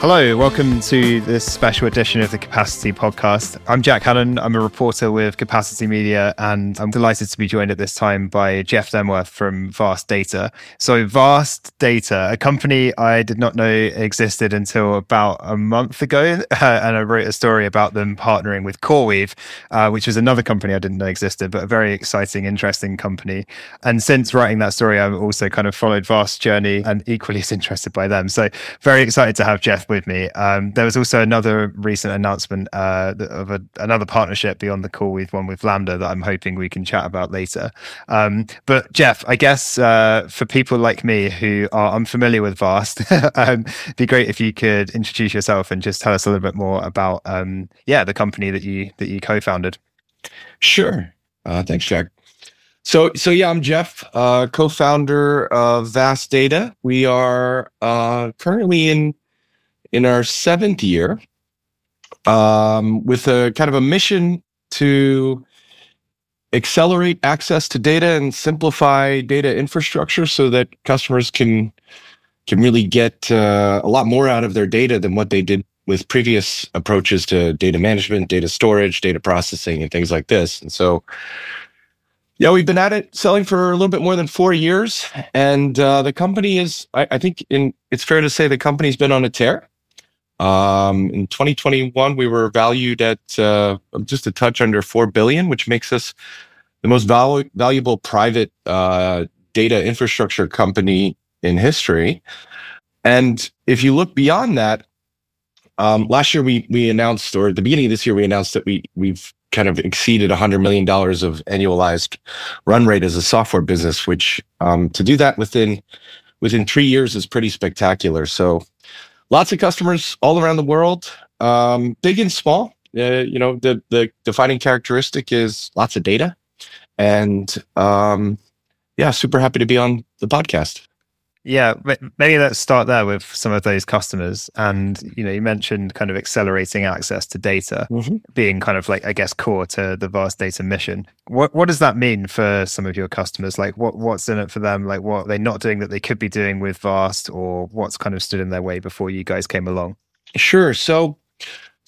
Hello, welcome to this special edition of the Capacity Podcast. I'm Jack Haddon. I'm a reporter with Capacity Media, and I'm delighted to be joined at this time by Jeff Denworth from Vast Data. So, Vast Data, a company I did not know existed until about a month ago, and I wrote a story about them partnering with CoreWeave, uh, which was another company I didn't know existed, but a very exciting, interesting company. And since writing that story, I've also kind of followed Vast's journey and equally as interested by them. So, very excited to have Jeff with me. Um, there was also another recent announcement uh, of a, another partnership beyond the call with one with Lambda that I'm hoping we can chat about later. Um, but Jeff, I guess uh, for people like me who are unfamiliar with Vast, um, it'd be great if you could introduce yourself and just tell us a little bit more about, um, yeah, the company that you that you co-founded. Sure. Uh, thanks, Jack. So, so yeah, I'm Jeff, uh, co-founder of Vast Data. We are uh, currently in in our seventh year um, with a kind of a mission to accelerate access to data and simplify data infrastructure so that customers can can really get uh, a lot more out of their data than what they did with previous approaches to data management, data storage, data processing, and things like this. And so, yeah, we've been at it selling for a little bit more than four years, and uh, the company is, I, I think, in it's fair to say the company's been on a tear. Um, in 2021, we were valued at uh, just a touch under four billion, which makes us the most val- valuable private uh, data infrastructure company in history. And if you look beyond that, um, last year we we announced, or at the beginning of this year, we announced that we we've kind of exceeded $100 million of annualized run rate as a software business, which um, to do that within within three years is pretty spectacular. So lots of customers all around the world, um, big and small. Uh, you know, the the defining characteristic is lots of data, and um, yeah, super happy to be on the podcast. Yeah, maybe let's start there with some of those customers. And you know, you mentioned kind of accelerating access to data mm-hmm. being kind of like, I guess, core to the vast data mission. What what does that mean for some of your customers? Like, what what's in it for them? Like, what they're not doing that they could be doing with Vast, or what's kind of stood in their way before you guys came along? Sure. So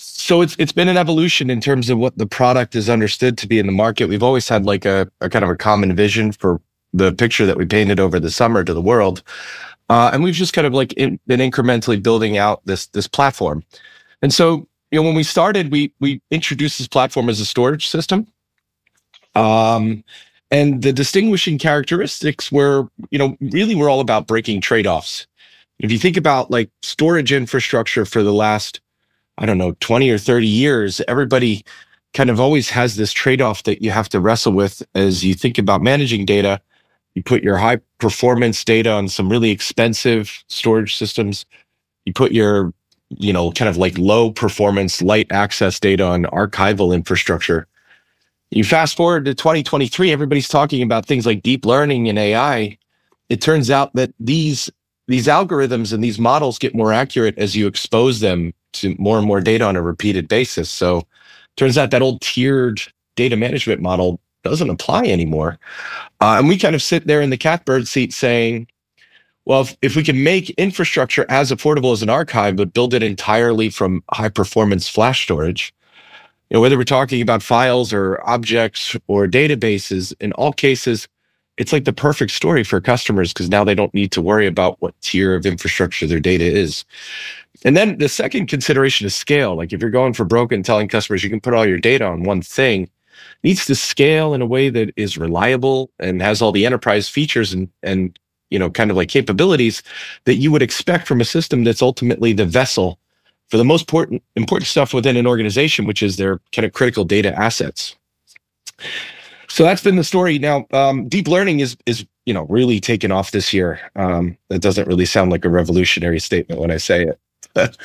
so it's it's been an evolution in terms of what the product is understood to be in the market. We've always had like a, a kind of a common vision for the picture that we painted over the summer to the world. Uh, and we've just kind of like in, been incrementally building out this this platform. And so, you know, when we started, we we introduced this platform as a storage system. Um, and the distinguishing characteristics were, you know, really we're all about breaking trade-offs. If you think about like storage infrastructure for the last, I don't know, 20 or 30 years, everybody kind of always has this trade-off that you have to wrestle with as you think about managing data you put your high performance data on some really expensive storage systems. You put your, you know, kind of like low performance, light access data on archival infrastructure. You fast forward to 2023, everybody's talking about things like deep learning and AI. It turns out that these these algorithms and these models get more accurate as you expose them to more and more data on a repeated basis. So turns out that old tiered data management model doesn't apply anymore. Uh, and we kind of sit there in the catbird seat saying, well, if, if we can make infrastructure as affordable as an archive, but build it entirely from high performance flash storage, you know, whether we're talking about files or objects or databases, in all cases, it's like the perfect story for customers because now they don't need to worry about what tier of infrastructure their data is. And then the second consideration is scale. Like if you're going for broken, telling customers you can put all your data on one thing, needs to scale in a way that is reliable and has all the enterprise features and, and, you know, kind of like capabilities that you would expect from a system that's ultimately the vessel for the most important, important stuff within an organization, which is their kind of critical data assets. So that's been the story. Now, um, deep learning is, is, you know, really taken off this year. Um, that doesn't really sound like a revolutionary statement when I say it,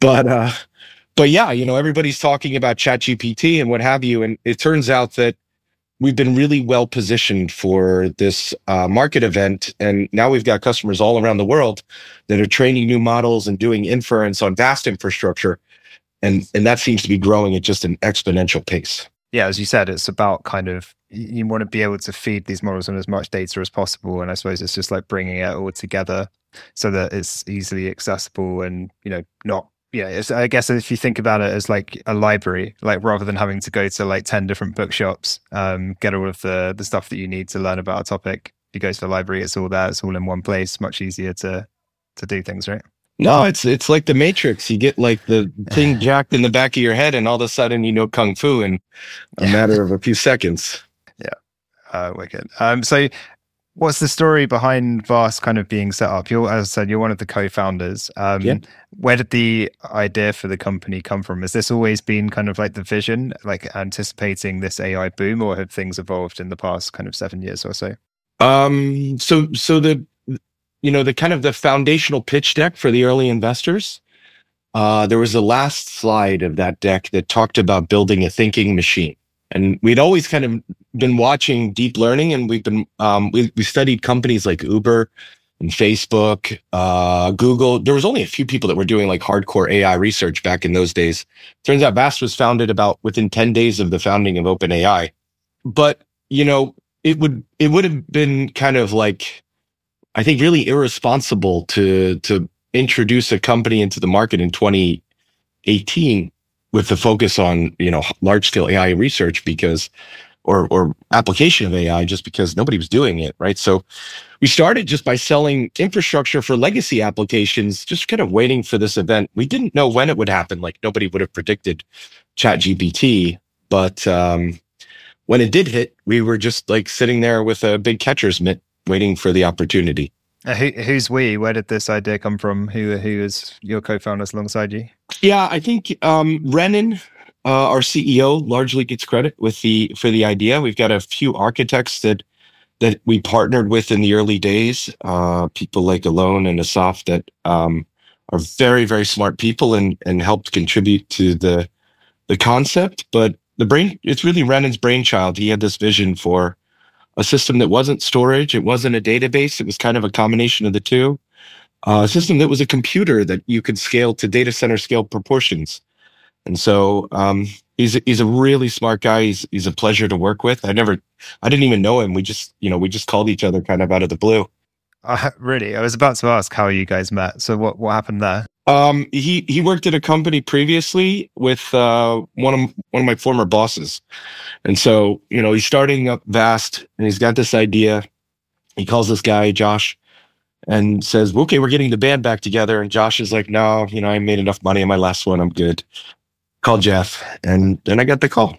but, uh, but yeah, you know, everybody's talking about ChatGPT and what have you. And it turns out that we've been really well positioned for this uh, market event. And now we've got customers all around the world that are training new models and doing inference on vast infrastructure. And, and that seems to be growing at just an exponential pace. yeah, as you said, it's about kind of you want to be able to feed these models on as much data as possible, and I suppose it's just like bringing it all together so that it's easily accessible and you know not yeah i guess if you think about it as like a library like rather than having to go to like 10 different bookshops um, get all of the the stuff that you need to learn about a topic you go to the library it's all there it's all in one place much easier to to do things right? No it's it's like the matrix you get like the thing jacked in the back of your head and all of a sudden you know kung fu in a matter of a few seconds. Yeah. Uh, wicked. Um so what's the story behind Vast kind of being set up? You're, as I said, you're one of the co-founders. Um, yeah. Where did the idea for the company come from? Has this always been kind of like the vision, like anticipating this AI boom, or have things evolved in the past kind of seven years or so? Um, so, so the, you know, the kind of the foundational pitch deck for the early investors. Uh, there was a last slide of that deck that talked about building a thinking machine. And we'd always kind of been watching deep learning and we've been, um, we, we studied companies like Uber and Facebook, uh, Google. There was only a few people that were doing like hardcore AI research back in those days. Turns out Vast was founded about within 10 days of the founding of OpenAI. But, you know, it would, it would have been kind of like, I think really irresponsible to, to introduce a company into the market in 2018 with the focus on you know large scale AI research because or or application of AI just because nobody was doing it right. So we started just by selling infrastructure for legacy applications, just kind of waiting for this event. We didn't know when it would happen. Like nobody would have predicted ChatGPT, but um, when it did hit, we were just like sitting there with a big catcher's mitt, waiting for the opportunity. Uh, who, who's we? Where did this idea come from? Who who is your co-founders alongside you? Yeah, I think um, Renan, uh, our CEO, largely gets credit with the for the idea. We've got a few architects that that we partnered with in the early days. Uh, people like Alon and Asaf that um, are very very smart people and and helped contribute to the the concept. But the brain, it's really Renan's brainchild. He had this vision for a system that wasn't storage, it wasn't a database, it was kind of a combination of the two. A system that was a computer that you could scale to data center scale proportions. And so um, he's a, he's a really smart guy. He's he's a pleasure to work with. I never, I didn't even know him. We just you know we just called each other kind of out of the blue. Uh, really, I was about to ask how you guys met. So what what happened there? Um, he he worked at a company previously with uh, one of one of my former bosses, and so you know he's starting up Vast, and he's got this idea. He calls this guy Josh, and says, "Okay, we're getting the band back together." And Josh is like, "No, you know, I made enough money in my last one. I'm good." Call Jeff, and then I got the call.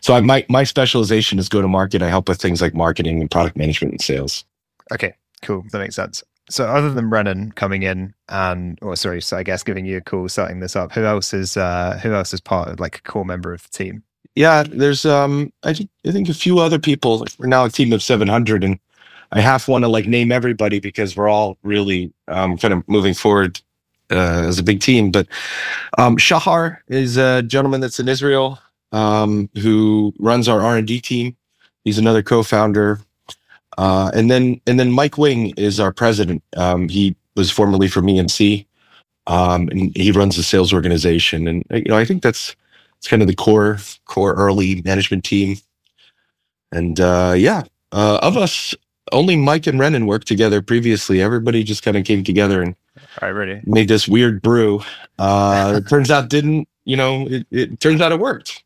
So I, my my specialization is go to market. I help with things like marketing and product management and sales. Okay, cool. That makes sense. So other than Brennan coming in and, or sorry, so I guess giving you a call, setting this up, who else is uh, who else is part of like a core member of the team? Yeah, there's um, I think I think a few other people. We're now a team of 700, and I half want to like name everybody because we're all really um, kind of moving forward uh, as a big team. But um, Shahar is a gentleman that's in Israel um, who runs our R and D team. He's another co-founder. Uh, and then and then Mike Wing is our president. Um, he was formerly from EMC, um, and he runs the sales organization. And you know, I think that's it's kind of the core core early management team. And uh, yeah, uh, of us, only Mike and Renan worked together previously. Everybody just kind of came together and All right, ready. made this weird brew. Uh, it turns out didn't. You know, it, it turns out it worked.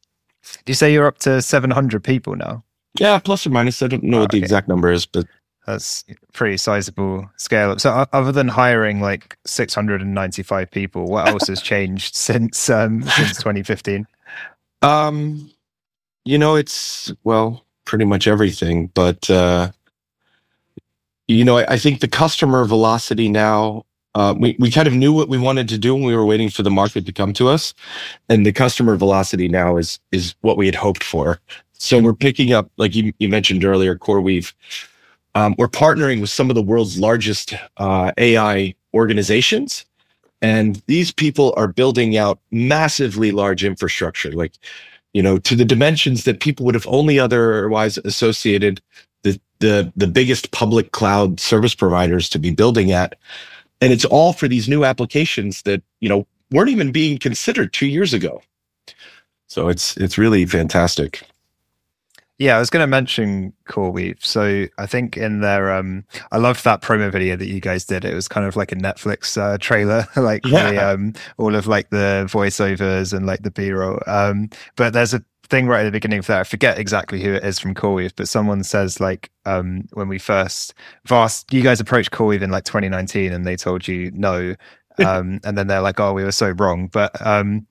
Do you say you're up to 700 people now? Yeah, plus or minus. I don't know oh, what the okay. exact number is, but that's pretty sizable scale up. So, other than hiring like 695 people, what else has changed since um, since 2015? Um, you know, it's well, pretty much everything. But uh, you know, I, I think the customer velocity now. Uh, we, we kind of knew what we wanted to do and we were waiting for the market to come to us. And the customer velocity now is is what we had hoped for. So we're picking up, like you, you mentioned earlier, CoreWeave. Um, we're partnering with some of the world's largest uh, AI organizations. And these people are building out massively large infrastructure, like, you know, to the dimensions that people would have only otherwise associated the, the, biggest public cloud service providers to be building at. And it's all for these new applications that, you know, weren't even being considered two years ago. So it's it's really fantastic. Yeah, I was going to mention CoreWeave. So I think in their, um, I loved that promo video that you guys did. It was kind of like a Netflix uh, trailer, like yeah. the, um, all of like the voiceovers and like the B-roll. Um, but there's a thing right at the beginning of that. I forget exactly who it is from CoreWeave, but someone says like um, when we first Vast, you guys approached CoreWeave in like 2019, and they told you no, um, and then they're like, oh, we were so wrong. But um,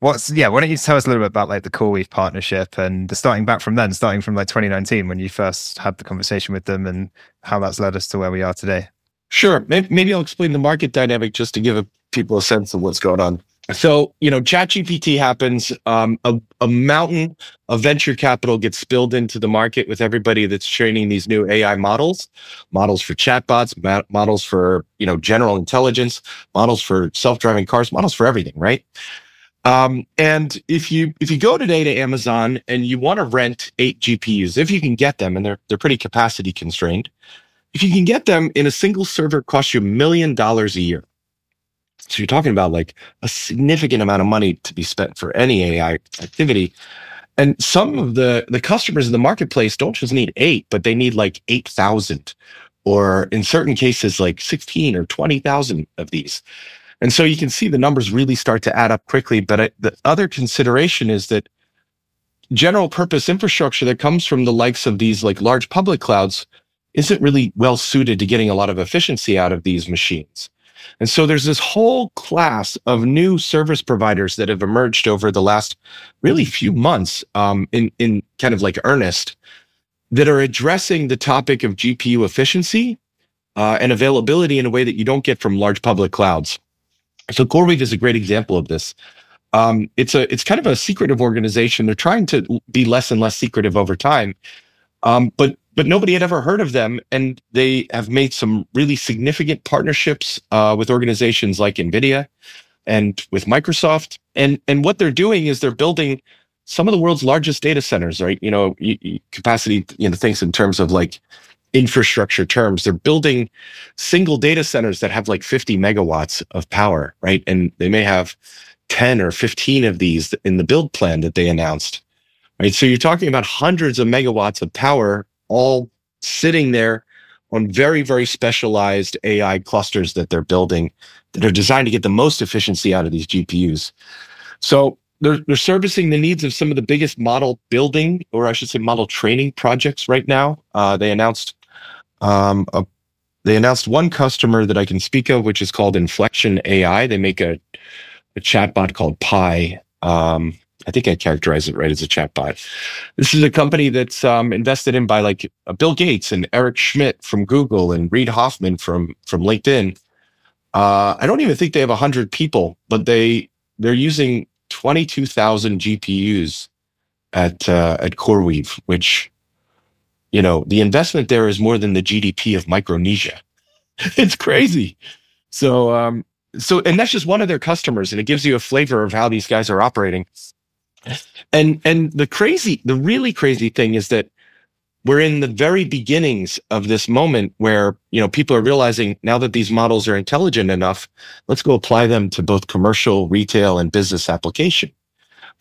What's yeah? Why don't you tell us a little bit about like the CoreWeave partnership and the starting back from then, starting from like 2019 when you first had the conversation with them, and how that's led us to where we are today. Sure. Maybe I'll explain the market dynamic just to give people a sense of what's going on. So, you know, ChatGPT happens. Um, a, a mountain of venture capital gets spilled into the market with everybody that's training these new AI models, models for chatbots, ma- models for, you know, general intelligence, models for self-driving cars, models for everything, right? Um, and if you if you go today to Amazon and you want to rent eight GPUs, if you can get them, and they're they're pretty capacity constrained, if you can get them in a single server, costs you a million dollars a year. So you're talking about like a significant amount of money to be spent for any AI activity. And some of the the customers in the marketplace don't just need eight, but they need like eight thousand, or in certain cases like sixteen or twenty thousand of these. And so you can see the numbers really start to add up quickly. But I, the other consideration is that general purpose infrastructure that comes from the likes of these like large public clouds isn't really well suited to getting a lot of efficiency out of these machines. And so there's this whole class of new service providers that have emerged over the last really few months um, in, in kind of like earnest that are addressing the topic of GPU efficiency uh, and availability in a way that you don't get from large public clouds. So CoreWeave is a great example of this. Um, it's a it's kind of a secretive organization. They're trying to be less and less secretive over time, um, but but nobody had ever heard of them, and they have made some really significant partnerships uh, with organizations like NVIDIA and with Microsoft. And and what they're doing is they're building some of the world's largest data centers. Right, you know, capacity. You know, things in terms of like infrastructure terms. They're building single data centers that have like 50 megawatts of power, right? And they may have 10 or 15 of these in the build plan that they announced, right? So you're talking about hundreds of megawatts of power all sitting there on very, very specialized AI clusters that they're building that are designed to get the most efficiency out of these GPUs. So they're, they're servicing the needs of some of the biggest model building, or I should say model training projects right now. Uh, they announced um, a, they announced one customer that I can speak of, which is called Inflection AI. They make a, a chatbot called Pi. Um, I think I characterize it right as a chatbot. This is a company that's um, invested in by like uh, Bill Gates and Eric Schmidt from Google and Reid Hoffman from from LinkedIn. Uh, I don't even think they have hundred people, but they they're using twenty two thousand GPUs at uh, at CoreWeave, which you know, the investment there is more than the GDP of Micronesia. it's crazy. So, um, so, and that's just one of their customers, and it gives you a flavor of how these guys are operating. And and the crazy, the really crazy thing is that we're in the very beginnings of this moment where you know people are realizing now that these models are intelligent enough, let's go apply them to both commercial, retail, and business application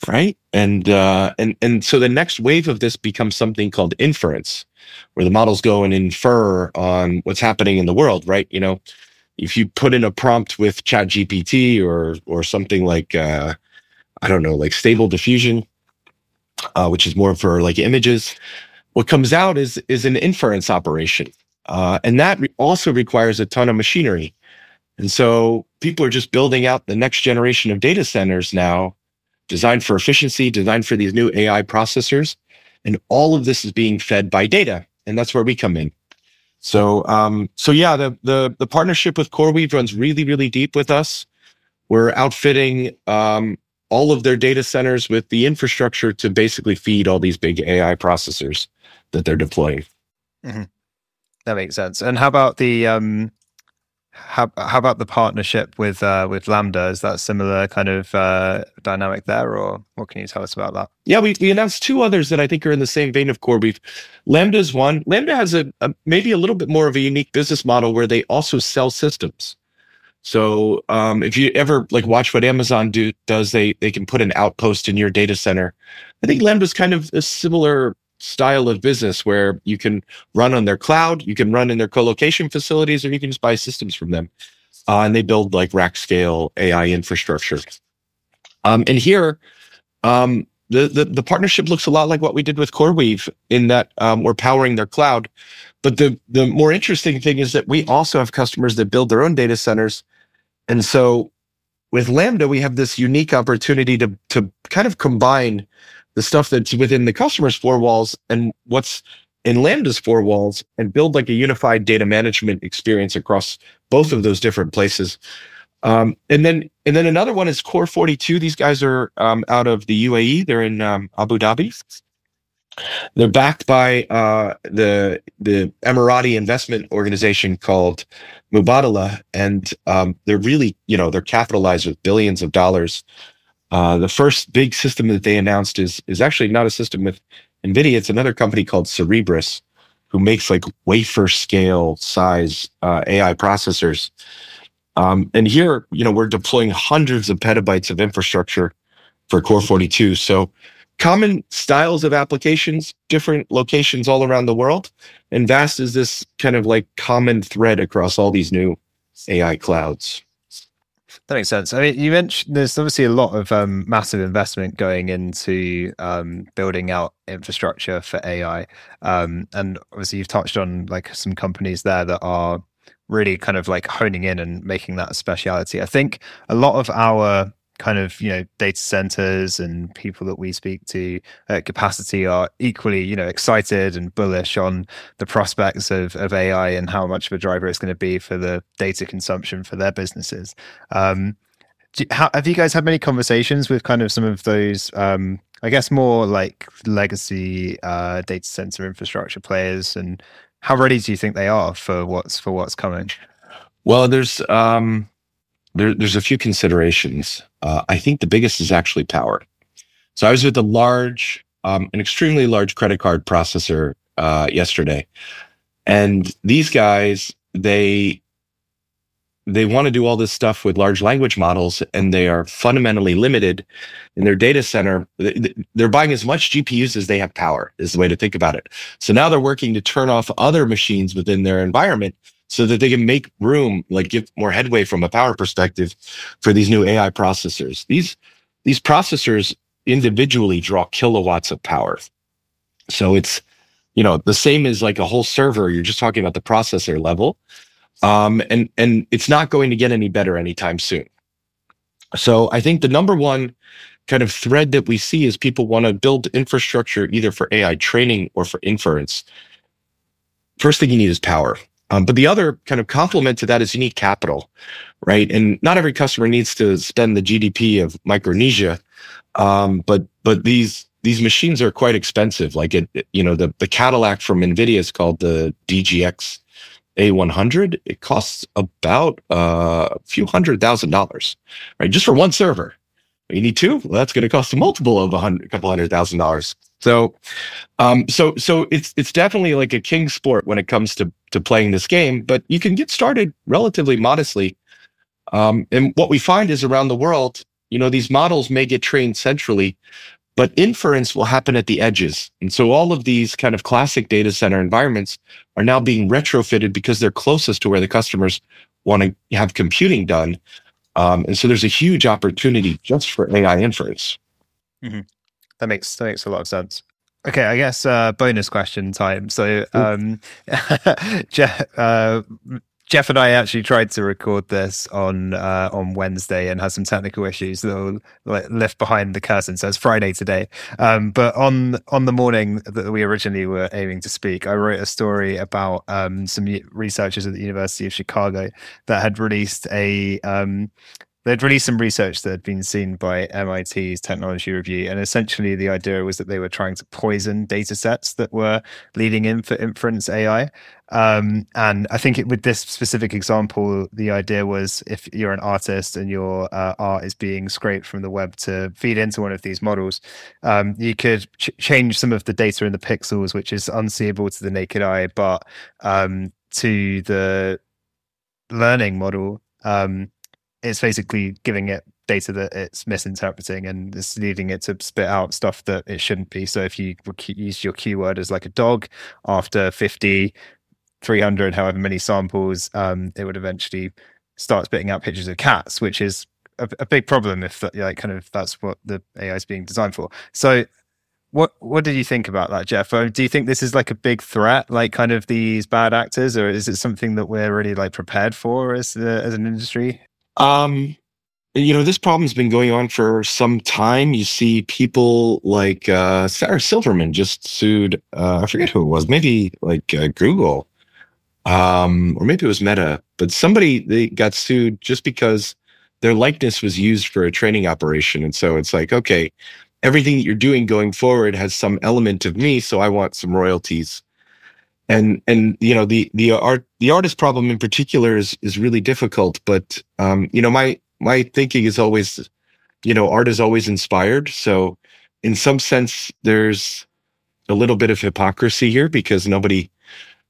right? And uh, and and so the next wave of this becomes something called inference, where the models go and infer on what's happening in the world, right? You know, if you put in a prompt with ChatGPT or or something like uh, I don't know, like Stable Diffusion, uh, which is more for like images, what comes out is is an inference operation, uh, and that re- also requires a ton of machinery. And so people are just building out the next generation of data centers now designed for efficiency, designed for these new AI processors. And all of this is being fed by data. And that's where we come in. So, um, so yeah, the, the, the partnership with CoreWeave runs really, really deep with us. We're outfitting, um, all of their data centers with the infrastructure to basically feed all these big AI processors that they're deploying. Mm-hmm. That makes sense. And how about the, um, how how about the partnership with uh, with Lambda? Is that similar kind of uh, dynamic there, or what can you tell us about that? Yeah, we, we announced two others that I think are in the same vein of CoreWeave. Lambda is one. Lambda has a, a maybe a little bit more of a unique business model where they also sell systems. So um, if you ever like watch what Amazon do does, they they can put an outpost in your data center. I think Lambda is kind of a similar style of business where you can run on their cloud, you can run in their co-location facilities, or you can just buy systems from them. Uh, and they build like rack scale AI infrastructure. Um, and here, um, the, the, the partnership looks a lot like what we did with CoreWeave in that um, we're powering their cloud. But the the more interesting thing is that we also have customers that build their own data centers, and so with Lambda we have this unique opportunity to to kind of combine the stuff that's within the customer's four walls and what's in Lambda's four walls and build like a unified data management experience across both of those different places. Um, and then, and then another one is Core 42. These guys are um, out of the UAE. They're in um, Abu Dhabi. They're backed by uh, the the Emirati investment organization called Mubadala, and um, they're really, you know, they're capitalized with billions of dollars. Uh, the first big system that they announced is is actually not a system with NVIDIA. It's another company called Cerebras, who makes like wafer scale size uh, AI processors. Um, and here, you know, we're deploying hundreds of petabytes of infrastructure for Core 42. So common styles of applications, different locations all around the world. And VAST is this kind of like common thread across all these new AI clouds. That makes sense. I mean, you mentioned there's obviously a lot of um, massive investment going into um, building out infrastructure for AI, um, and obviously you've touched on like some companies there that are really kind of like honing in and making that a speciality. I think a lot of our kind of you know data centers and people that we speak to at capacity are equally you know excited and bullish on the prospects of, of ai and how much of a driver it's going to be for the data consumption for their businesses um, do, how, have you guys had many conversations with kind of some of those um, i guess more like legacy uh, data center infrastructure players and how ready do you think they are for what's for what's coming? Well, there's um, there, there's a few considerations. Uh, I think the biggest is actually power. So I was with a large, um, an extremely large credit card processor uh, yesterday, and these guys they they want to do all this stuff with large language models and they are fundamentally limited in their data center. They're buying as much GPUs as they have power is the way to think about it. So now they're working to turn off other machines within their environment so that they can make room, like give more headway from a power perspective for these new AI processors. These, these processors individually draw kilowatts of power. So it's, you know, the same as like a whole server. You're just talking about the processor level. Um, and, and it's not going to get any better anytime soon. So I think the number one kind of thread that we see is people want to build infrastructure either for AI training or for inference. First thing you need is power. Um, but the other kind of complement to that is you need capital, right? And not every customer needs to spend the GDP of Micronesia. Um, but, but these, these machines are quite expensive. Like it, you know, the, the Cadillac from NVIDIA is called the DGX A100, it costs about uh, a few hundred thousand dollars, right? Just for one server. You need two? Well, that's going to cost a multiple of a hundred, a couple hundred thousand dollars. So, um, so, so it's, it's definitely like a king sport when it comes to, to playing this game, but you can get started relatively modestly. Um, and what we find is around the world, you know, these models may get trained centrally, but inference will happen at the edges. And so all of these kind of classic data center environments are now being retrofitted because they're closest to where the customers want to have computing done. Um, and so there's a huge opportunity just for AI inference. Mm-hmm. That makes that makes a lot of sense. Okay, I guess uh, bonus question time. So, um, Jeff, uh, Jeff and I actually tried to record this on uh, on Wednesday and had some technical issues that will lift behind the curtain. So it's Friday today. Um, but on on the morning that we originally were aiming to speak, I wrote a story about um, some researchers at the University of Chicago that had released a um, they'd released some research that had been seen by MIT's Technology Review, and essentially the idea was that they were trying to poison data sets that were leading in for inference AI. Um, and I think it, with this specific example, the idea was if you're an artist and your uh, art is being scraped from the web to feed into one of these models, um, you could ch- change some of the data in the pixels, which is unseeable to the naked eye, but um, to the learning model um, it's basically giving it data that it's misinterpreting and it's leading it to spit out stuff that it shouldn't be. So if you use your keyword as like a dog after 50, 300, however many samples, um, it would eventually start spitting out pictures of cats, which is a, a big problem if that, like kind of that's what the AI is being designed for. So what what did you think about that, Jeff? Um, do you think this is like a big threat, like kind of these bad actors, or is it something that we're really like prepared for as uh, as an industry? Um, you know, this problem's been going on for some time. You see people like uh, Sarah Silverman just sued. Uh, I forget who it was. Maybe like uh, Google, um, or maybe it was Meta. But somebody they got sued just because their likeness was used for a training operation, and so it's like, okay, everything that you're doing going forward has some element of me, so I want some royalties. And and you know the the art the artist problem in particular is is really difficult. But um, you know my my thinking is always, you know, art is always inspired. So in some sense, there's a little bit of hypocrisy here because nobody,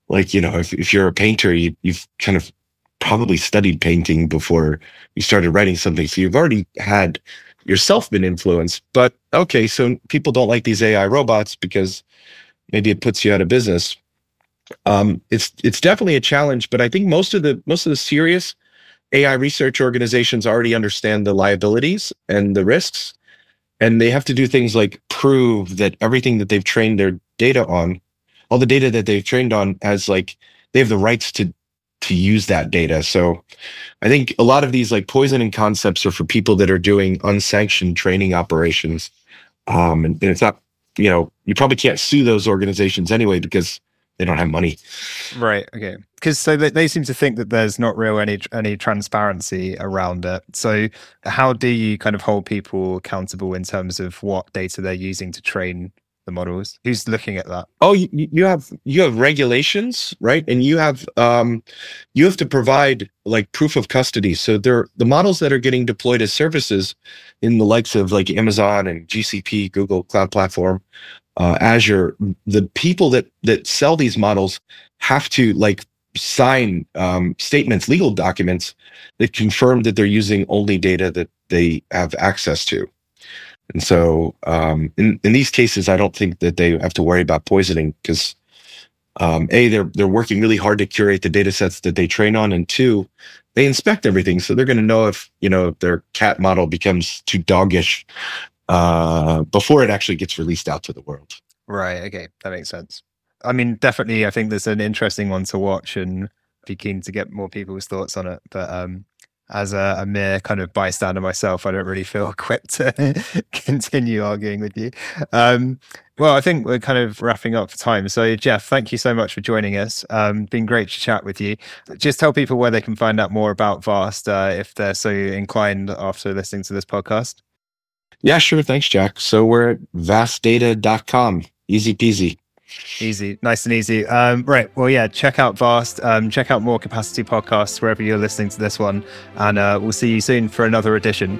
like you know, if if you're a painter, you you've kind of probably studied painting before you started writing something. So you've already had yourself been influenced. But okay, so people don't like these AI robots because maybe it puts you out of business. Um, it's it's definitely a challenge, but I think most of the most of the serious AI research organizations already understand the liabilities and the risks, and they have to do things like prove that everything that they've trained their data on, all the data that they've trained on, has like they have the rights to to use that data. So I think a lot of these like poisoning concepts are for people that are doing unsanctioned training operations. Um, and, and it's not, you know, you probably can't sue those organizations anyway because they don't have money. Right. Okay. Because so they, they seem to think that there's not real any any transparency around it. So how do you kind of hold people accountable in terms of what data they're using to train the models? Who's looking at that? Oh, you, you have you have regulations, right? And you have um, you have to provide like proof of custody. So there, the models that are getting deployed as services in the likes of like Amazon and GCP, Google Cloud Platform, uh, Azure, the people that that sell these models have to like sign um, statements, legal documents that confirm that they're using only data that they have access to. And so, um, in in these cases, I don't think that they have to worry about poisoning because, um, a they're they're working really hard to curate the data sets that they train on, and two, they inspect everything, so they're going to know if you know if their cat model becomes too doggish uh, before it actually gets released out to the world. Right. Okay, that makes sense. I mean, definitely, I think there's an interesting one to watch, and be keen to get more people's thoughts on it. But um, as a, a, mere kind of bystander myself, I don't really feel equipped to continue arguing with you. Um, well, I think we're kind of wrapping up for time. So, Jeff, thank you so much for joining us. Um, been great to chat with you. Just tell people where they can find out more about Vast uh, if they're so inclined after listening to this podcast. Yeah, sure. Thanks, Jack. So we're at vastdata.com. Easy peasy. Easy, nice and easy. Um, right. Well, yeah, check out Vast. Um, check out more capacity podcasts wherever you're listening to this one. And uh, we'll see you soon for another edition.